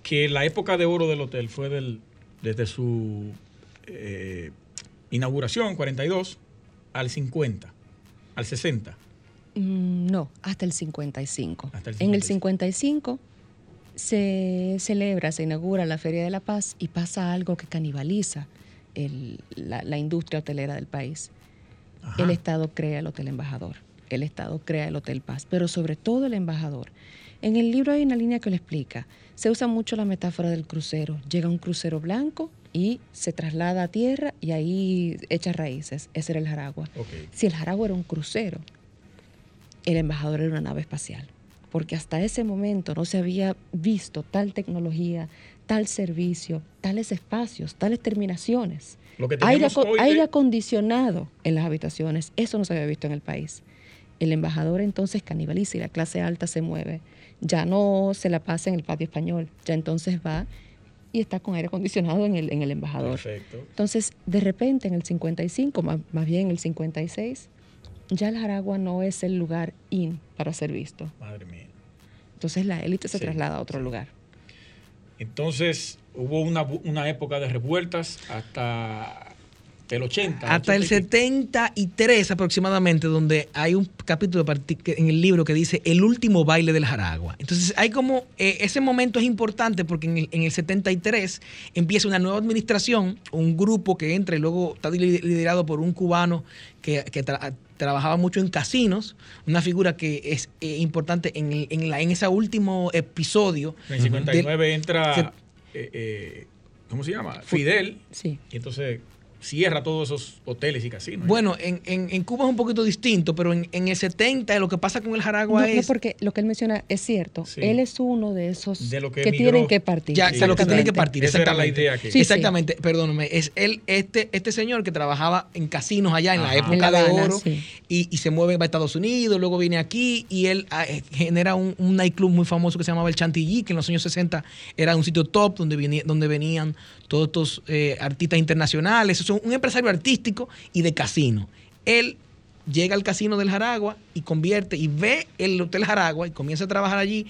que la época de oro del hotel fue del, desde su eh, inauguración, 42, al 50, al 60. Mm, No, hasta el 55. Hasta el En el 55. 55 se celebra, se inaugura la Feria de la Paz y pasa algo que canibaliza el- la, la industria hotelera del país. El Estado crea el Hotel Embajador, el Estado crea el Hotel Paz, pero sobre todo el embajador. En el libro hay una línea que lo explica. Se usa mucho la metáfora del crucero. Llega un crucero blanco y se traslada a tierra y ahí echa raíces. Ese era el Jaragua. Si el Jaragua era un crucero, el embajador era una nave espacial, porque hasta ese momento no se había visto tal tecnología, tal servicio, tales espacios, tales terminaciones. Lo que Aire, aco- hoy aire acondicionado en las habitaciones, eso no se había visto en el país. El embajador entonces canibaliza y la clase alta se mueve. Ya no se la pasa en el patio español, ya entonces va y está con aire acondicionado en el, en el embajador. Perfecto. Entonces, de repente en el 55, más, más bien en el 56, ya el Jaragua no es el lugar in para ser visto. Madre mía. Entonces la élite se Sí, traslada a otro lugar. Entonces, hubo una, una época de revueltas hasta el 80. Hasta el 80 y pico. 73 aproximadamente, donde hay un capítulo en el libro que dice El último baile del Jaragua. Entonces hay como, eh, ese momento es importante porque en el, en el 73 empieza una nueva administración, un grupo que entra y luego está li- liderado por un cubano que, que tra- trabajaba mucho en casinos, una figura que es eh, importante en, el- en, la, en ese último episodio. En el 59 entra, Se- eh, eh, ¿cómo se llama? Fidel. Sí. Y entonces cierra todos esos hoteles y casinos. Bueno, en, en- en Cuba es un poquito distinto, pero en, en el 70 lo que pasa con el Jaragua No, no, es... porque lo que él menciona es cierto. Sí. Él es uno de esos De lo que que, emigró. tienen que partir. Ya, Sí, que lo que tienen que partir, Esa era la exactamente. idea que- Sí, sí. exactamente, perdóname, es él, este, este señor que trabajaba en casinos allá en la época En La de oro sí. y, y se mueve va a Estados Unidos, luego viene aquí y él ah, eh, genera un, un nightclub muy famoso que se llamaba el Chantilly, que en los años 60 era un sitio top donde, venía- donde venían todos estos eh, artistas internacionales, es un, empresario artístico y de casino. Él llega al casino del Jaragua y convierte y ve el Hotel Jaragua y comienza a trabajar allí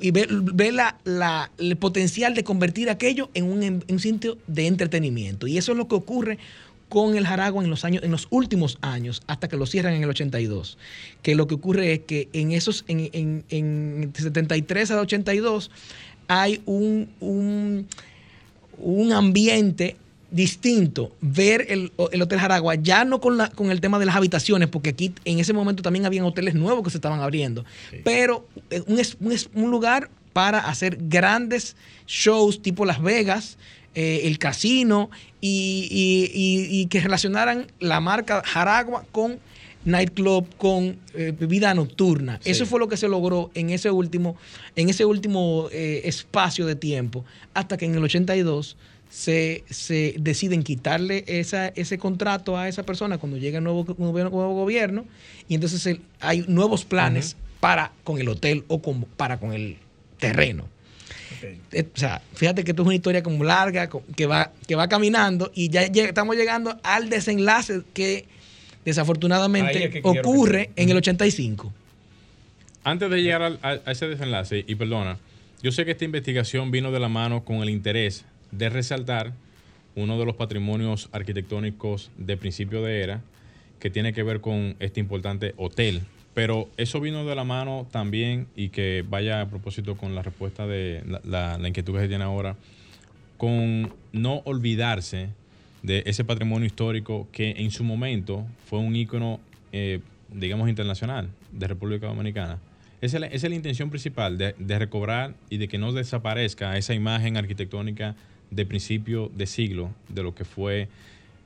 y ve, ve la- el potencial de convertir aquello en un, un sitio de entretenimiento. Y eso es lo que ocurre con el Jaragua en los años, en los últimos años, hasta que lo cierran en el 82. Que lo que ocurre es que en esos, en, en, en 73 al 82, hay un, un, un ambiente distinto ver el, el Hotel Jaragua, ya no con, la, con el tema de las habitaciones, porque aquí en ese momento también habían hoteles nuevos que se estaban abriendo, pero eh, un, un lugar para hacer grandes shows tipo Las Vegas, eh, el casino, y, y- y- y que relacionaran la marca Jaragua con nightclub, con eh, vida nocturna. Sí. Eso fue lo que se logró en ese último, en ese último eh, espacio de tiempo, hasta que en el 82 se, se deciden quitarle esa, ese contrato a esa persona cuando llega el nuevo, nuevo, nuevo gobierno y entonces el- hay nuevos planes para con el hotel o con, para con el terreno. Eh, O sea, fíjate que esto es una historia como larga, que va, que va caminando y ya estamos llegando al desenlace que desafortunadamente es que quiero ocurre que- en el 85. Antes de llegar al- a, a ese desenlace, y perdona, yo sé que esta investigación vino de la mano con el interés de resaltar uno de los patrimonios arquitectónicos de principio de era que tiene que ver con este importante hotel. Pero eso vino de la mano también y que vaya a propósito con la respuesta de la, la- la inquietud que se tiene ahora, con no olvidarse de ese patrimonio histórico que en su momento fue un ícono, eh, digamos, internacional de República Dominicana. Esa es la, intención principal, de, de recobrar y de que no desaparezca esa imagen arquitectónica de principio de siglo de lo que fue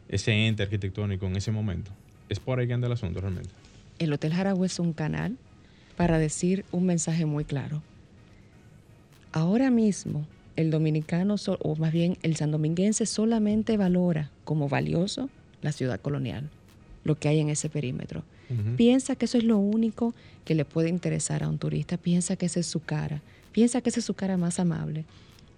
ese ente arquitectónico en ese momento. Es por ahí que anda el asunto realmente. El Hotel Jaragua es un canal para decir un mensaje muy claro. Ahora mismo, el dominicano, o más bien el sandominguense, solamente valora como valioso la ciudad colonial, lo que hay en ese perímetro. Piensa que eso es lo único que le puede interesar a un turista, piensa que esa es su cara, piensa que esa es su cara más amable.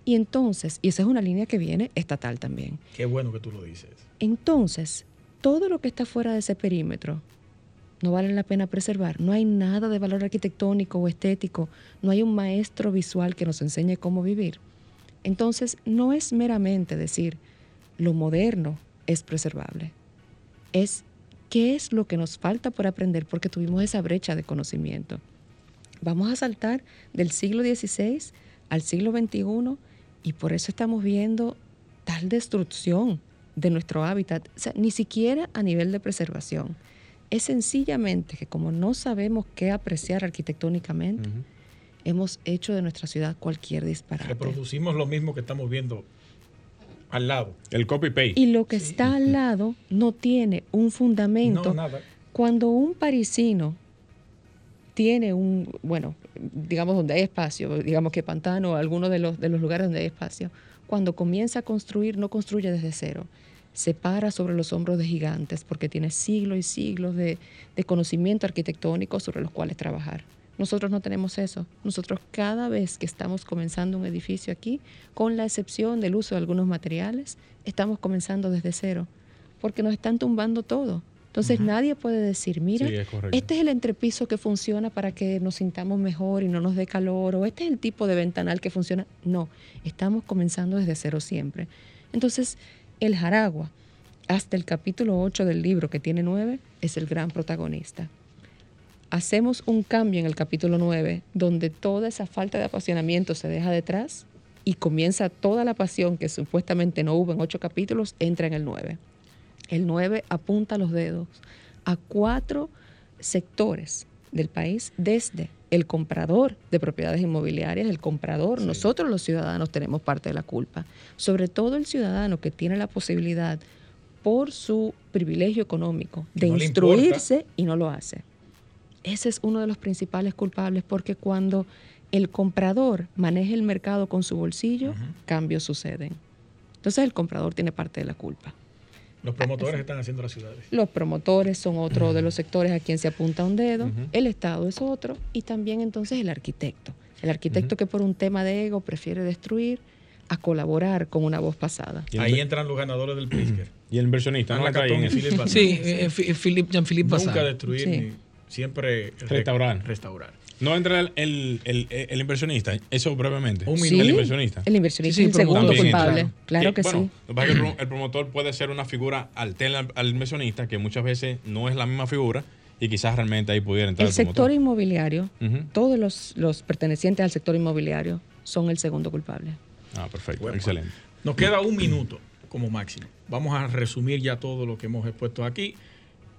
Y entonces, y esa es una línea que viene estatal también. Qué bueno que tú lo dices. Entonces, todo lo que está fuera de ese perímetro no vale la pena preservar. No hay nada de valor arquitectónico o estético. No hay un maestro visual que nos enseñe cómo vivir. Entonces, no es meramente decir lo moderno es preservable. Es qué es lo que nos falta por aprender porque tuvimos esa brecha de conocimiento. Vamos a saltar del siglo XVI al siglo XXI y por eso estamos viendo tal destrucción de nuestro hábitat, ni siquiera a nivel de preservación. Es sencillamente que como no sabemos qué apreciar arquitectónicamente, hemos hecho de nuestra ciudad cualquier disparate. Reproducimos lo mismo que estamos viendo al lado. El copy-paste. Y lo que está al lado no tiene un fundamento. No, nada. Cuando un parisino tiene un, bueno, digamos donde hay espacio, digamos que Pantano, alguno de los, de los lugares donde hay espacio, cuando comienza a construir, no construye desde cero. Se para sobre los hombros de gigantes porque tiene siglos y siglos de, de conocimiento arquitectónico sobre los cuales trabajar. Nosotros no tenemos eso. Nosotros cada vez que estamos comenzando un edificio aquí, con la excepción del uso de algunos materiales, estamos comenzando desde cero, porque nos están tumbando todo. Entonces nadie puede decir, mira, Sí, es correcto. este es el entrepiso que funciona para que nos sintamos mejor y no nos dé calor, o este es el tipo de ventanal que funciona. No, estamos comenzando desde cero siempre. Entonces, el Jaragua, hasta el capítulo 8 del libro, que tiene 9, es el gran protagonista. Hacemos un cambio en el capítulo 9, donde toda esa falta de apasionamiento se deja detrás y comienza toda la pasión que supuestamente no hubo en ocho capítulos, entra en el 9. El 9 apunta los dedos a cuatro sectores del país desde el comprador de propiedades inmobiliarias, el comprador, nosotros los ciudadanos tenemos parte de la culpa, sobre todo el ciudadano que tiene la posibilidad por su privilegio económico de No instruirse y no lo hace. Ese es uno de los principales culpables porque cuando el comprador maneja el mercado con su bolsillo, cambios suceden. Entonces el comprador tiene parte de la culpa. Los promotores están haciendo las ciudades. Los promotores son otro de los sectores a quien se apunta un dedo, el Estado es otro y también entonces el arquitecto. El arquitecto que por un tema de ego prefiere destruir a colaborar con una voz pasada. Ahí entran los ganadores del Pritzker. y el inversionista, ¿no? En. Sí, eh, Philip, Jean-Philippe Nunca destruir, Sí. ni siempre re- Restaurar. restaurar. No entra el, el, el- el inversionista, eso brevemente. Un Sí, minuto. El inversionista. El inversionista Sí, sí, es el segundo entra. culpable. Claro que bueno, sí. Lo que pasa es que el, pro- el promotor puede ser una figura alterna al, inversionista, que muchas veces no es la misma figura, y quizás realmente ahí pudiera entrar El el, sector promotor. inmobiliario, todos los, los pertenecientes al sector inmobiliario son el segundo culpable. Ah, perfecto, Bueno, excelente. Nos queda un minuto como máximo. Vamos a resumir ya todo lo que hemos expuesto aquí.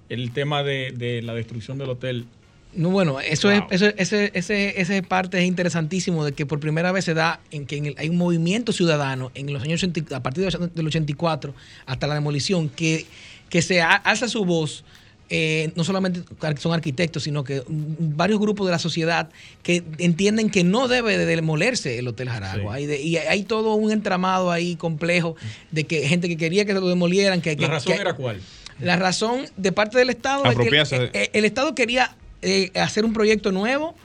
El tema de, de la destrucción del hotel. No, bueno, eso Wow. es, eso, ese, ese, ese parte es interesantísimo de que por primera vez se da en que en el- hay un movimiento ciudadano en los años 80 a partir de- del 84 hasta la demolición que, que se alza su voz. eh, no solamente son arquitectos, sino que varios grupos de la sociedad que entienden que no debe de demolerse el Hotel Jaragua. Sí. Hay de- y hay todo un entramado ahí complejo de que gente que quería que lo demolieran. Que, La que- razón que- era cuál. La razón de parte del Estado es que el, eh, el Estado quería eh, hacer un proyecto nuevo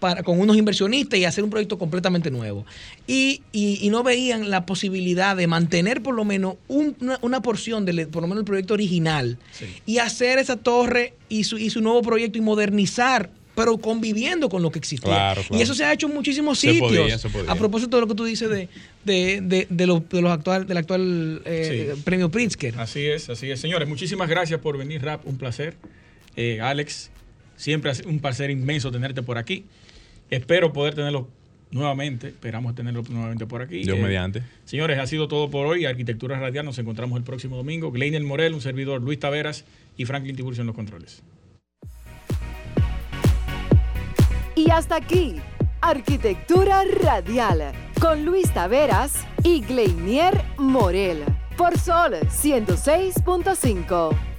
para, con unos inversionistas y hacer un proyecto completamente nuevo. Y, y- y no veían la posibilidad de mantener por lo menos un- una, una porción del por lo menos el proyecto original Sí. y hacer esa torre y su, y su nuevo proyecto y modernizar pero conviviendo con lo que existía. Claro, claro. Y eso se ha hecho en muchísimos Se sitios. podía, se podía. A propósito de lo que tú dices de, de, de- de los, de los actual, del actual eh, Sí. premio Pritzker. Así es, así es. Señores, muchísimas gracias por venir, Rap. Un placer. Eh, Alex, siempre ha sido un placer inmenso tenerte por aquí. Espero poder tenerlo nuevamente. Esperamos tenerlo nuevamente por aquí. Dios Eh, mediante. Señores, ha sido todo por hoy. Arquitectura Radial. Nos encontramos el próximo domingo. Gleiner Morel, un servidor, Luis Taveras y Franklin Tiburcio en los controles. Y hasta aquí, Arquitectura Radial, con Luis Taveras y Gleinier Morel, por Sol 106.5.